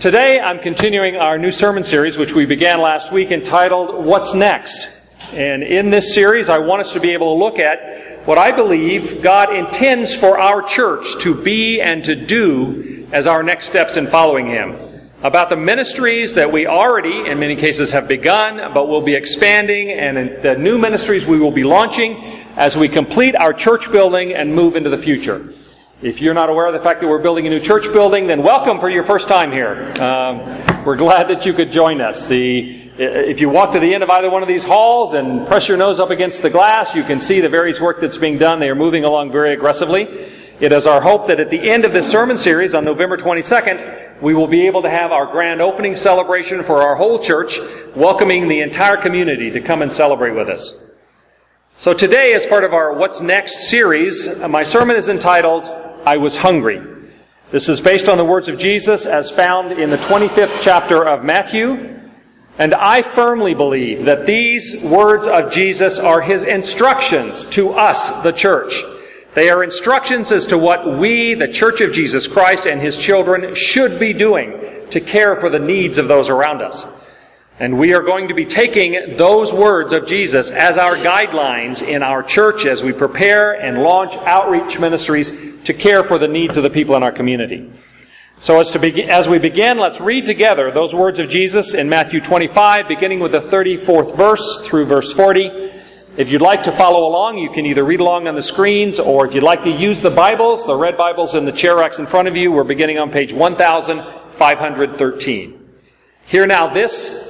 Today I'm continuing our new sermon series, which we began last week, entitled What's Next? And in this series, I want us to be able to look at what I believe God intends for our church to be and to do as our next steps in following Him. About the ministries that we already, in many cases, have begun, but will be expanding, and the new ministries we will be launching as we complete our church building and move into the future. If you're not aware of the fact that we're building a new church building, then welcome for your first time here. Um, we're glad that you could join us. The, if you walk to the end of either one of these halls and press your nose up against the glass, you can see the various work that's being done. They are moving along very aggressively. It is our hope that at the end of this sermon series on November 22nd, we will be able to have our grand opening celebration for our whole church, welcoming the entire community to come and celebrate with us. So today, as part of our What's Next series, my sermon is entitled I was hungry. This is based on the words of Jesus as found in the 25th chapter of Matthew. And I firmly believe that these words of Jesus are his instructions to us, the church. They are instructions as to what we, the Church of Jesus Christ and his children, should be doing to care for the needs of those around us. And we are going to be taking those words of Jesus as our guidelines in our church as we prepare and launch outreach ministries to care for the needs of the people in our community. So as to begin, as we begin, let's read together those words of Jesus in Matthew 25, beginning with the 34th verse through verse 40. If you'd like to follow along, you can either read along on the screens, or if you'd like to use the Bibles, the red Bibles in the chair racks in front of you, we're beginning on page 1513. Hear now this,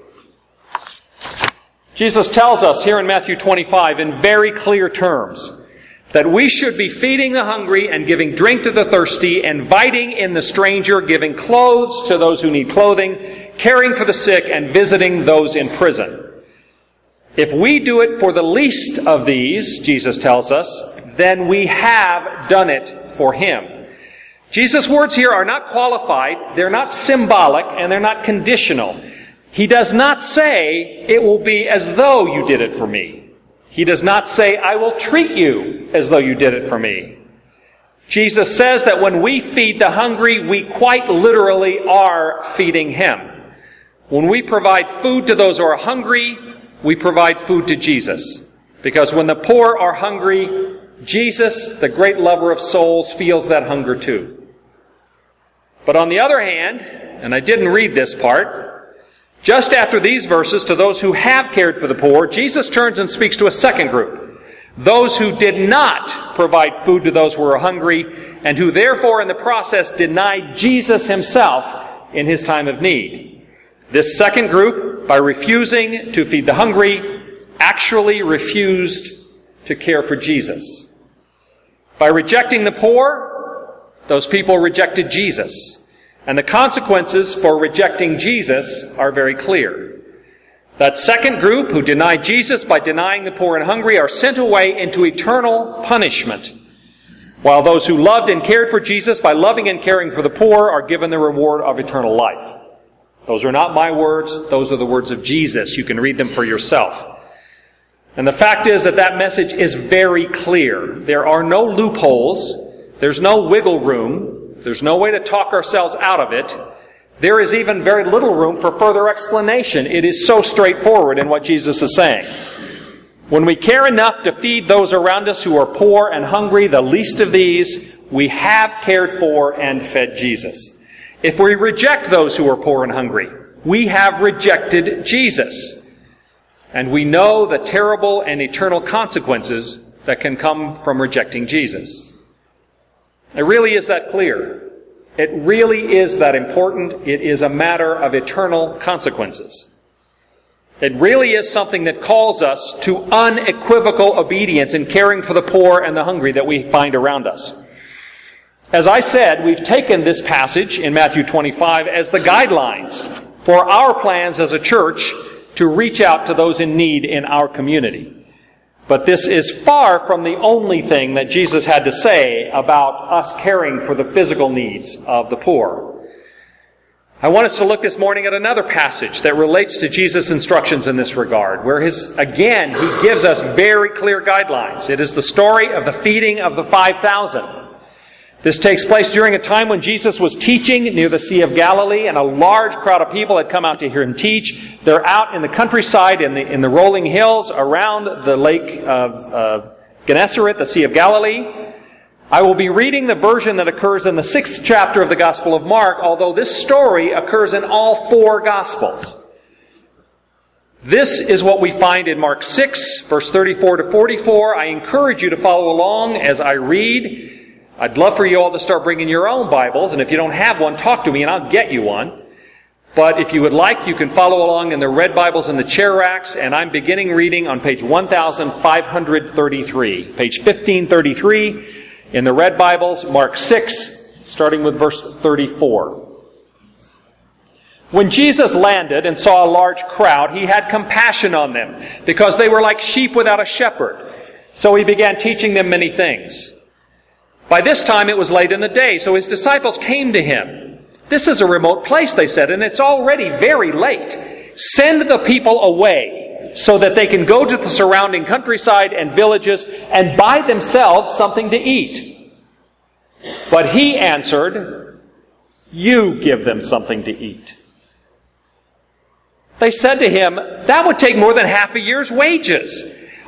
Jesus tells us here in Matthew 25 in very clear terms that we should be feeding the hungry and giving drink to the thirsty, inviting in the stranger, giving clothes to those who need clothing, caring for the sick, and visiting those in prison. If we do it for the least of these, Jesus tells us, then we have done it for Him. Jesus' words here are not qualified, they're not symbolic, and they're not conditional. He does not say, it will be as though you did it for me. He does not say, I will treat you as though you did it for me. Jesus says that when we feed the hungry, we quite literally are feeding Him. When we provide food to those who are hungry, we provide food to Jesus. Because when the poor are hungry, Jesus, the great lover of souls, feels that hunger too. But on the other hand, and I didn't read this part, just after these verses, to those who have cared for the poor, Jesus turns and speaks to a second group. Those who did not provide food to those who were hungry, and who therefore in the process denied Jesus himself in his time of need. This second group, by refusing to feed the hungry, actually refused to care for Jesus. By rejecting the poor, those people rejected Jesus. And the consequences for rejecting Jesus are very clear. That second group who deny Jesus by denying the poor and hungry are sent away into eternal punishment, while those who loved and cared for Jesus by loving and caring for the poor are given the reward of eternal life. Those are not my words, those are the words of Jesus. You can read them for yourself. And the fact is that that message is very clear. There are no loopholes, there's no wiggle room, there's no way to talk ourselves out of it. There is even very little room for further explanation. It is so straightforward in what Jesus is saying. When we care enough to feed those around us who are poor and hungry, the least of these, we have cared for and fed Jesus. If we reject those who are poor and hungry, we have rejected Jesus. And we know the terrible and eternal consequences that can come from rejecting Jesus. It really is that clear. It really is that important. It is a matter of eternal consequences. It really is something that calls us to unequivocal obedience in caring for the poor and the hungry that we find around us. As I said, we've taken this passage in Matthew 25 as the guidelines for our plans as a church to reach out to those in need in our community. But this is far from the only thing that Jesus had to say about us caring for the physical needs of the poor. I want us to look this morning at another passage that relates to Jesus' instructions in this regard, where his, again, he gives us very clear guidelines. It is the story of the feeding of the 5,000. This takes place during a time when Jesus was teaching near the Sea of Galilee, and a large crowd of people had come out to hear him teach. They're out in the countryside, in the, in the rolling hills around the lake of uh, Gennesaret, the Sea of Galilee. I will be reading the version that occurs in the sixth chapter of the Gospel of Mark, although this story occurs in all four Gospels. This is what we find in Mark 6, verse 34 to 44. I encourage you to follow along as I read. I'd love for you all to start bringing your own Bibles, and if you don't have one, talk to me and I'll get you one. But if you would like, you can follow along in the red Bibles in the chair racks, and I'm beginning reading on page 1533. Page 1533 in the Red Bibles, Mark 6, starting with verse 34. When Jesus landed and saw a large crowd, he had compassion on them because they were like sheep without a shepherd. So he began teaching them many things. By this time it was late in the day, so his disciples came to him. This is a remote place, they said, and it's already very late. Send the people away so that they can go to the surrounding countryside and villages and buy themselves something to eat. But he answered, You give them something to eat. They said to him, That would take more than half a year's wages.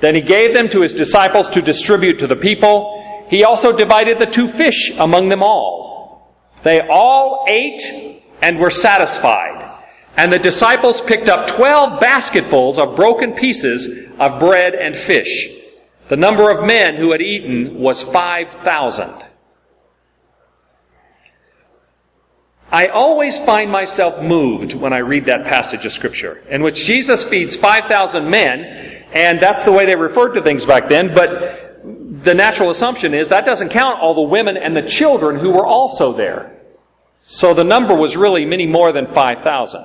Then he gave them to his disciples to distribute to the people. He also divided the two fish among them all. They all ate and were satisfied. And the disciples picked up twelve basketfuls of broken pieces of bread and fish. The number of men who had eaten was 5,000. I always find myself moved when I read that passage of Scripture, in which Jesus feeds 5,000 men, and that's the way they referred to things back then, but the natural assumption is that doesn't count all the women and the children who were also there. So the number was really many more than 5,000.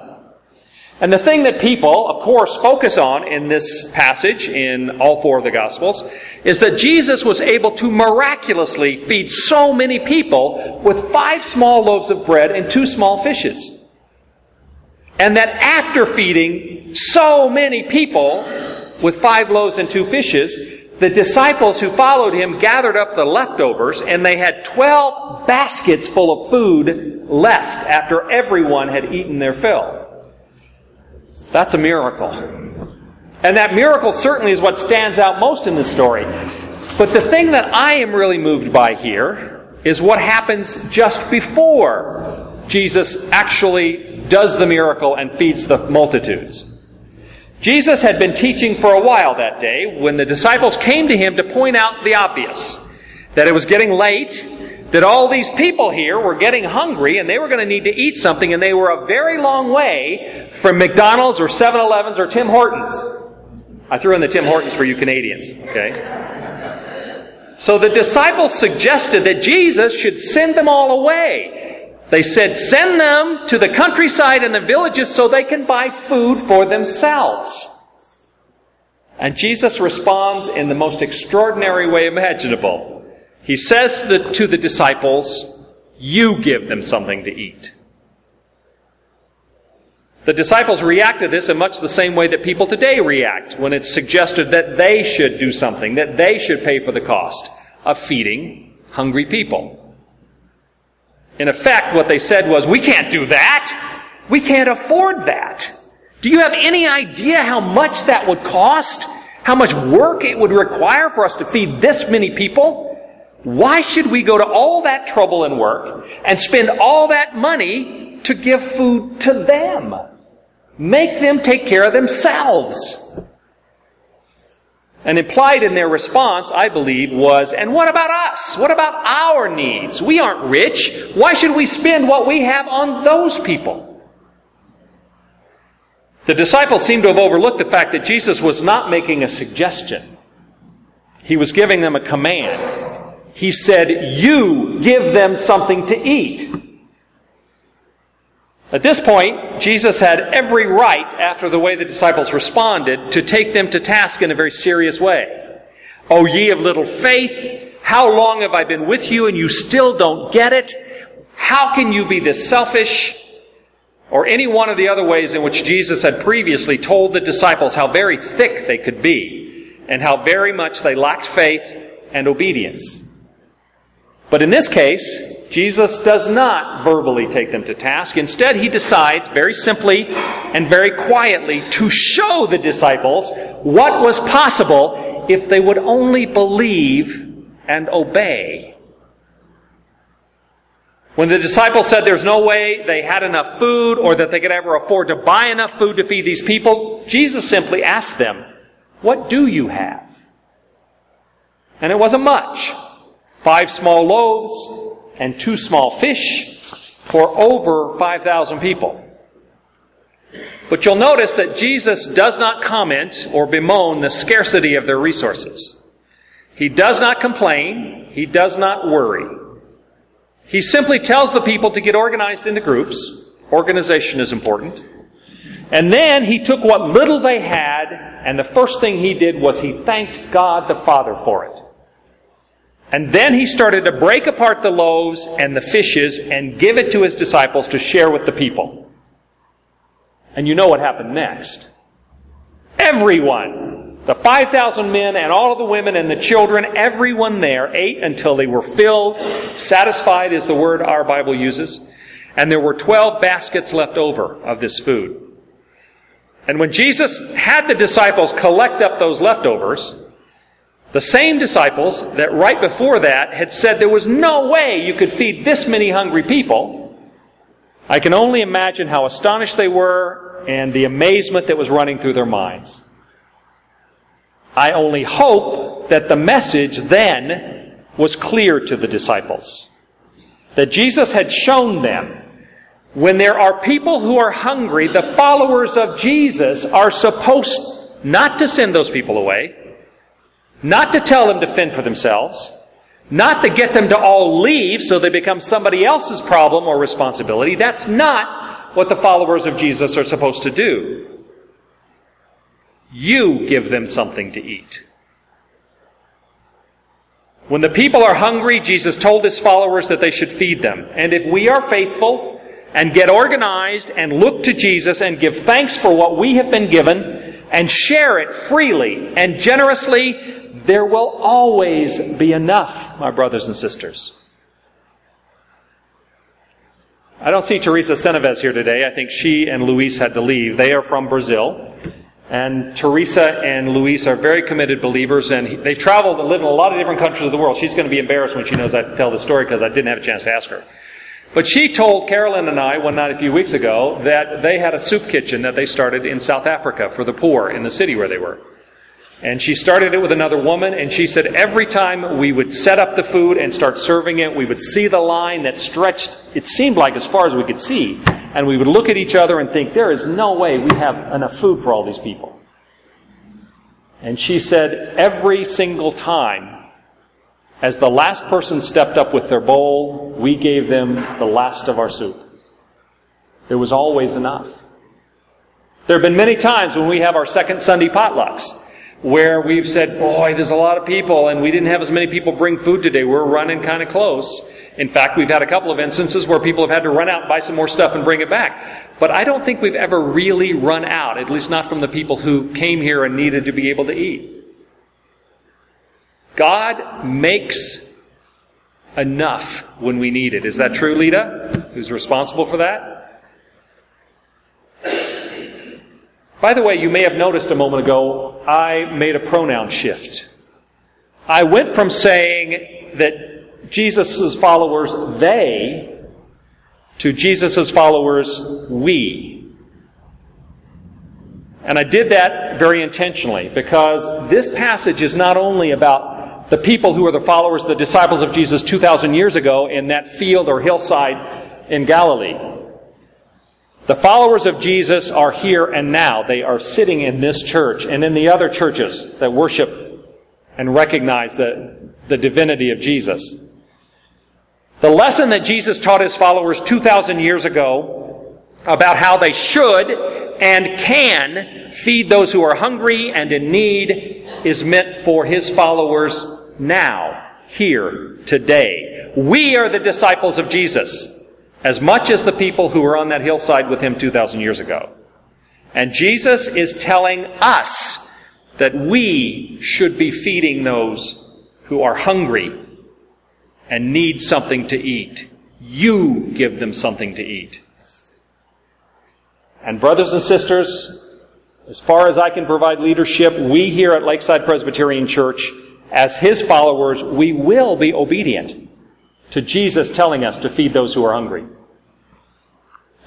And the thing that people, of course, focus on in this passage in all four of the Gospels is that Jesus was able to miraculously feed so many people with five small loaves of bread and two small fishes. And that after feeding so many people with five loaves and two fishes, the disciples who followed him gathered up the leftovers and they had 12 baskets full of food left after everyone had eaten their fill. That's a miracle. And that miracle certainly is what stands out most in this story. But the thing that I am really moved by here is what happens just before Jesus actually does the miracle and feeds the multitudes. Jesus had been teaching for a while that day when the disciples came to him to point out the obvious that it was getting late that all these people here were getting hungry and they were going to need to eat something and they were a very long way from McDonald's or 7-Elevens or Tim Hortons. I threw in the Tim Hortons for you Canadians, okay? So the disciples suggested that Jesus should send them all away. They said, send them to the countryside and the villages so they can buy food for themselves. And Jesus responds in the most extraordinary way imaginable. He says to the, to the disciples, You give them something to eat. The disciples reacted to this in much the same way that people today react when it's suggested that they should do something, that they should pay for the cost of feeding hungry people. In effect, what they said was, we can't do that. We can't afford that. Do you have any idea how much that would cost? How much work it would require for us to feed this many people? Why should we go to all that trouble and work and spend all that money to give food to them? Make them take care of themselves. And implied in their response, I believe, was, and what about us? What about our needs? We aren't rich. Why should we spend what we have on those people? The disciples seem to have overlooked the fact that Jesus was not making a suggestion. He was giving them a command. He said, You give them something to eat. At this point, Jesus had every right, after the way the disciples responded, to take them to task in a very serious way. O ye of little faith, how long have I been with you and you still don't get it? How can you be this selfish? Or any one of the other ways in which Jesus had previously told the disciples how very thick they could be and how very much they lacked faith and obedience. But in this case, Jesus does not verbally take them to task. Instead, he decides very simply and very quietly to show the disciples what was possible if they would only believe and obey. When the disciples said there's no way they had enough food or that they could ever afford to buy enough food to feed these people, Jesus simply asked them, What do you have? And it wasn't much. Five small loaves and two small fish for over 5,000 people. But you'll notice that Jesus does not comment or bemoan the scarcity of their resources. He does not complain. He does not worry. He simply tells the people to get organized into groups. Organization is important. And then he took what little they had, and the first thing he did was he thanked God the Father for it. And then he started to break apart the loaves and the fishes and give it to his disciples to share with the people. And you know what happened next. Everyone, the 5,000 men and all of the women and the children, everyone there ate until they were filled. Satisfied is the word our Bible uses. And there were 12 baskets left over of this food. And when Jesus had the disciples collect up those leftovers, the same disciples that right before that had said there was no way you could feed this many hungry people, I can only imagine how astonished they were and the amazement that was running through their minds. I only hope that the message then was clear to the disciples. That Jesus had shown them when there are people who are hungry, the followers of Jesus are supposed not to send those people away, not to tell them to fend for themselves. Not to get them to all leave so they become somebody else's problem or responsibility. That's not what the followers of Jesus are supposed to do. You give them something to eat. When the people are hungry, Jesus told his followers that they should feed them. And if we are faithful and get organized and look to Jesus and give thanks for what we have been given and share it freely and generously, there will always be enough, my brothers and sisters. I don't see Teresa Seneves here today. I think she and Luis had to leave. They are from Brazil. And Teresa and Luis are very committed believers, and they've traveled and lived in a lot of different countries of the world. She's going to be embarrassed when she knows I tell the story because I didn't have a chance to ask her. But she told Carolyn and I one night a few weeks ago that they had a soup kitchen that they started in South Africa for the poor in the city where they were. And she started it with another woman, and she said every time we would set up the food and start serving it, we would see the line that stretched, it seemed like as far as we could see. And we would look at each other and think, there is no way we have enough food for all these people. And she said every single time, as the last person stepped up with their bowl, we gave them the last of our soup. There was always enough. There have been many times when we have our second Sunday potlucks where we've said, boy, there's a lot of people and we didn't have as many people bring food today. We're running kind of close. In fact, we've had a couple of instances where people have had to run out and buy some more stuff and bring it back. But I don't think we've ever really run out, at least not from the people who came here and needed to be able to eat. God makes enough when we need it. Is that true, Lita? Who's responsible for that? By the way, you may have noticed a moment ago, I made a pronoun shift. I went from saying that Jesus' followers, they, to Jesus' followers, we. And I did that very intentionally because this passage is not only about the people who are the followers, the disciples of Jesus 2,000 years ago in that field or hillside in Galilee. The followers of Jesus are here and now. They are sitting in this church and in the other churches that worship and recognize the, the divinity of Jesus. The lesson that Jesus taught his followers 2,000 years ago about how they should and can feed those who are hungry and in need is meant for his followers now, here, today. We are the disciples of Jesus as much as the people who were on that hillside with him 2,000 years ago. And Jesus is telling us that we should be feeding those who are hungry and need something to eat. You give them something to eat. And brothers and sisters, as far as I can provide leadership, we here at Lakeside Presbyterian Church, as His followers, we will be obedient to Jesus telling us to feed those who are hungry.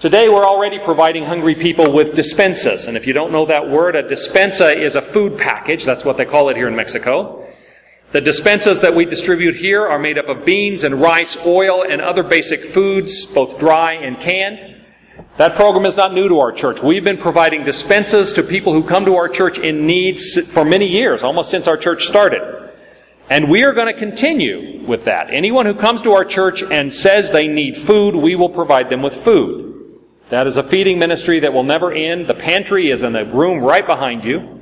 Today we're already providing hungry people with despensas. And if you don't know that word, a despensa is a food package. That's what they call it here in Mexico. The despensas that we distribute here are made up of beans and rice, oil, and other basic foods, both dry and canned. That program is not new to our church. We've been providing despensas to people who come to our church in need for many years, almost since our church started. And we are going to continue with that. Anyone who comes to our church and says they need food, we will provide them with food. That is a feeding ministry that will never end. The pantry is in the room right behind you.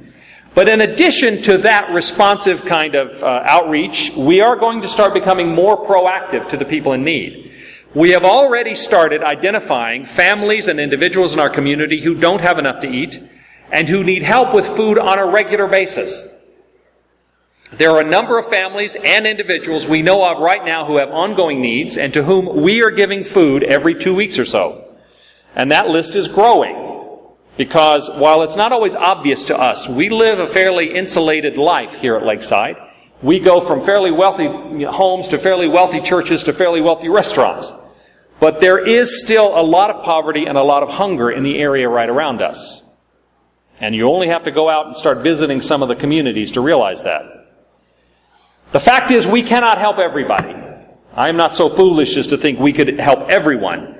But in addition to that responsive kind of uh, outreach, we are going to start becoming more proactive to the people in need. We have already started identifying families and individuals in our community who don't have enough to eat and who need help with food on a regular basis. There are a number of families and individuals we know of right now who have ongoing needs and to whom we are giving food every two weeks or so. And that list is growing. Because while it's not always obvious to us, we live a fairly insulated life here at Lakeside. We go from fairly wealthy homes to fairly wealthy churches to fairly wealthy restaurants. But there is still a lot of poverty and a lot of hunger in the area right around us. And you only have to go out and start visiting some of the communities to realize that. The fact is, we cannot help everybody. I am not so foolish as to think we could help everyone.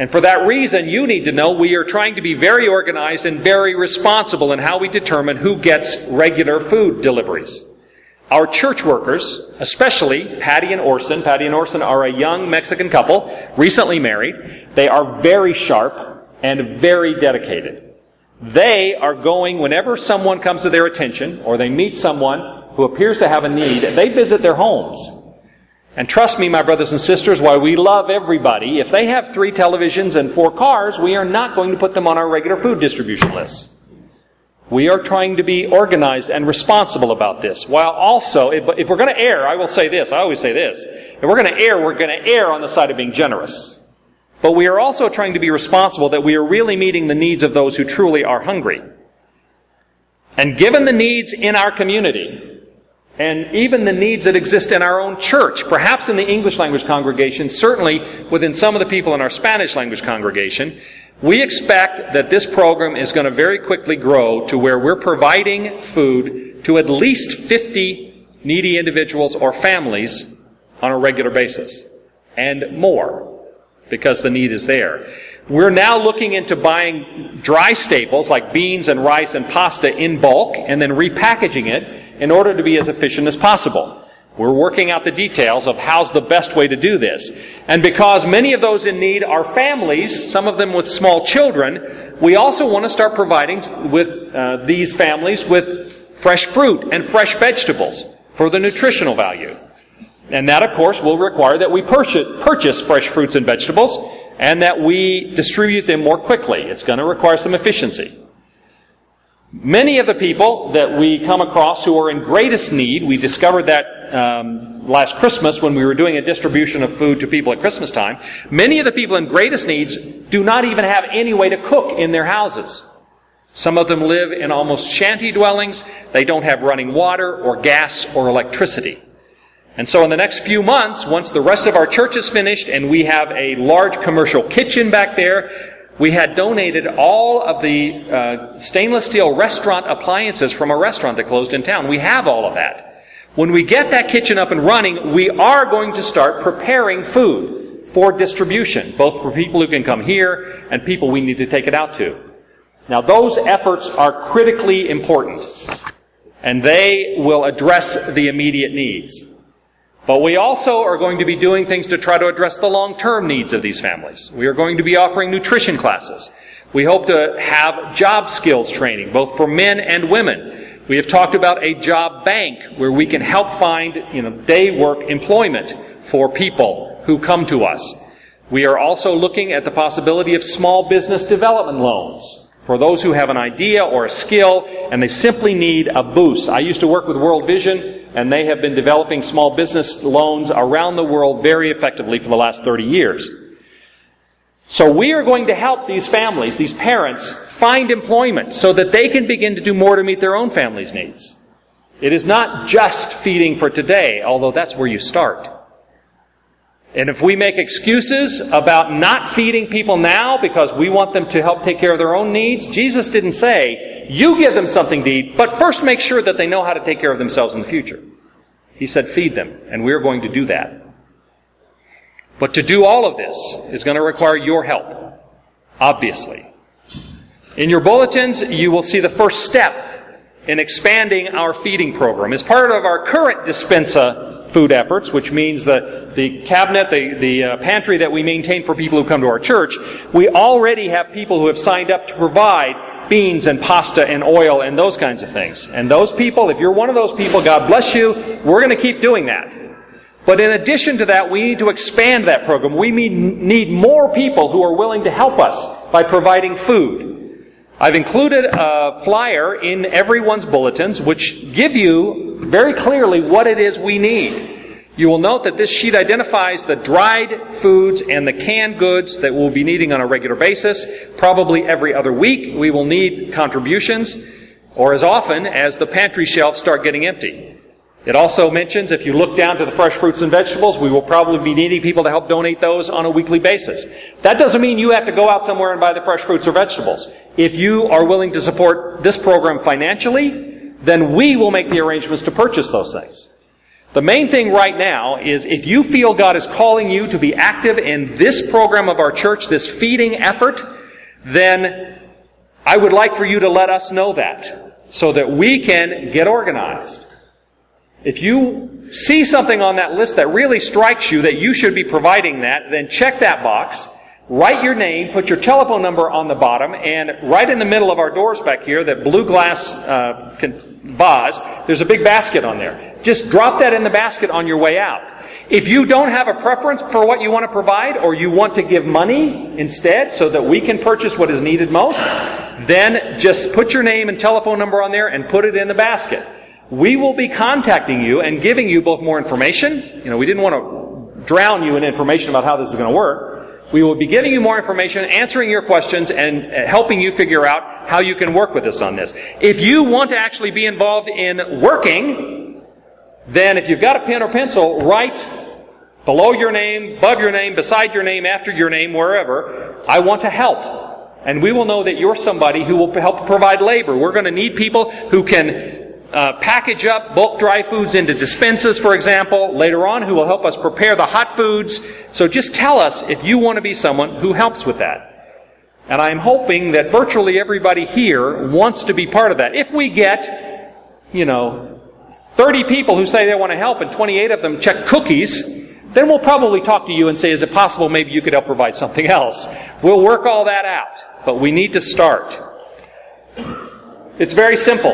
And for that reason, you need to know we are trying to be very organized and very responsible in how we determine who gets regular food deliveries. Our church workers, especially Patty and Orson, Patty and Orson are a young Mexican couple, recently married. They are very sharp and very dedicated. They are going whenever someone comes to their attention or they meet someone who appears to have a need, they visit their homes and trust me, my brothers and sisters, while we love everybody, if they have three televisions and four cars, we are not going to put them on our regular food distribution list. We are trying to be organized and responsible about this, while also, if, we're going to err, I will say this, I always say this, if we're going to err, we're going to err on the side of being generous. But we are also trying to be responsible that we are really meeting the needs of those who truly are hungry. And given the needs in our community, and even the needs that exist in our own church, perhaps in the English language congregation, certainly within some of the people in our Spanish language congregation, we expect that this program is going to very quickly grow to where we're providing food to at least 50 needy individuals or families on a regular basis. And more, because the need is there. We're now looking into buying dry staples like beans and rice and pasta in bulk and then repackaging it in order to be as efficient as possible. We're working out the details of how's the best way to do this. And because many of those in need are families, some of them with small children, we also want to start providing with uh, these families with fresh fruit and fresh vegetables for the nutritional value. And that, of course, will require that we purchase, purchase fresh fruits and vegetables and that we distribute them more quickly. It's going to require some efficiency. Many of the people that we come across who are in greatest need, we discovered that um, last Christmas when we were doing a distribution of food to people at Christmas time. Many of the people in greatest needs do not even have any way to cook in their houses. Some of them live in almost shanty dwellings. They don't have running water or gas or electricity. And so in the next few months, once the rest of our church is finished and we have a large commercial kitchen back there, we had donated all of the uh, stainless steel restaurant appliances from a restaurant that closed in town. We have all of that. When we get that kitchen up and running, we are going to start preparing food for distribution, both for people who can come here and people we need to take it out to. Now those efforts are critically important, and they will address the immediate needs. But we also are going to be doing things to try to address the long-term needs of these families. We are going to be offering nutrition classes. We hope to have job skills training, both for men and women. We have talked about a job bank where we can help find, you know, day work employment for people who come to us. We are also looking at the possibility of small business development loans for those who have an idea or a skill and they simply need a boost. I used to work with World Vision and they have been developing small business loans around the world very effectively for the last 30 years. So we are going to help these families, these parents, find employment so that they can begin to do more to meet their own family's needs. It is not just feeding for today, although that's where you start. And if we make excuses about not feeding people now because we want them to help take care of their own needs, Jesus didn't say, you give them something to eat, but first make sure that they know how to take care of themselves in the future. He said, feed them, and we're going to do that. But to do all of this is going to require your help, obviously. In your bulletins, you will see the first step in expanding our feeding program. As part of our current despensa food efforts, which means that the cabinet, the, the uh, pantry that we maintain for people who come to our church, we already have people who have signed up to provide beans and pasta and oil and those kinds of things. And those people, if you're one of those people, God bless you, we're going to keep doing that. But in addition to that, we need to expand that program. We need more people who are willing to help us by providing food. I've included a flyer in everyone's bulletins which give you very clearly what it is we need. You will note that this sheet identifies the dried foods and the canned goods that we'll be needing on a regular basis. Probably every other week we will need contributions or as often as the pantry shelves start getting empty. It also mentions if you look down to the fresh fruits and vegetables, we will probably be needing people to help donate those on a weekly basis. That doesn't mean you have to go out somewhere and buy the fresh fruits or vegetables. If you are willing to support this program financially, then we will make the arrangements to purchase those things. The main thing right now is if you feel God is calling you to be active in this program of our church, this feeding effort, then I would like for you to let us know that so that we can get organized. If you see something on that list that really strikes you that you should be providing that, then check that box write your name, put your telephone number on the bottom, and right in the middle of our doors back here, that blue glass uh, vase, there's a big basket on there. Just drop that in the basket on your way out. If you don't have a preference for what you want to provide, or you want to give money instead so that we can purchase what is needed most, then just put your name and telephone number on there and put it in the basket. We will be contacting you and giving you both more information. You know, we didn't want to drown you in information about how this is going to work we will be giving you more information, answering your questions, and uh, helping you figure out how you can work with us on this. If you want to actually be involved in working, then if you've got a pen or pencil, write below your name, above your name, beside your name, after your name, wherever, I want to help. And we will know that you're somebody who will help provide labor. We're going to need people who can uh, package up bulk dry foods into despensas, for example, later on, who will help us prepare the hot foods. So just tell us if you want to be someone who helps with that. And I'm hoping that virtually everybody here wants to be part of that. If we get, you know, 30 people who say they want to help and 28 of them check cookies, then we'll probably talk to you and say, is it possible maybe you could help provide something else? We'll work all that out. But we need to start. It's very simple.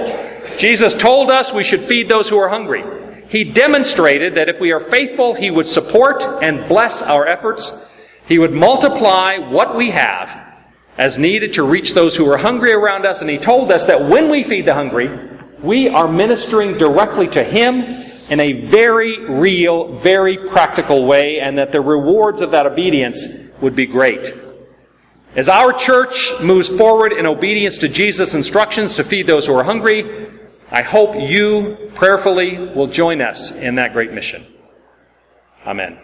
Jesus told us we should feed those who are hungry. He demonstrated that if we are faithful, He would support and bless our efforts. He would multiply what we have as needed to reach those who are hungry around us. And He told us that when we feed the hungry, we are ministering directly to Him in a very real, very practical way, and that the rewards of that obedience would be great. As our church moves forward in obedience to Jesus' instructions to feed those who are hungry, I hope you prayerfully will join us in that great mission. Amen.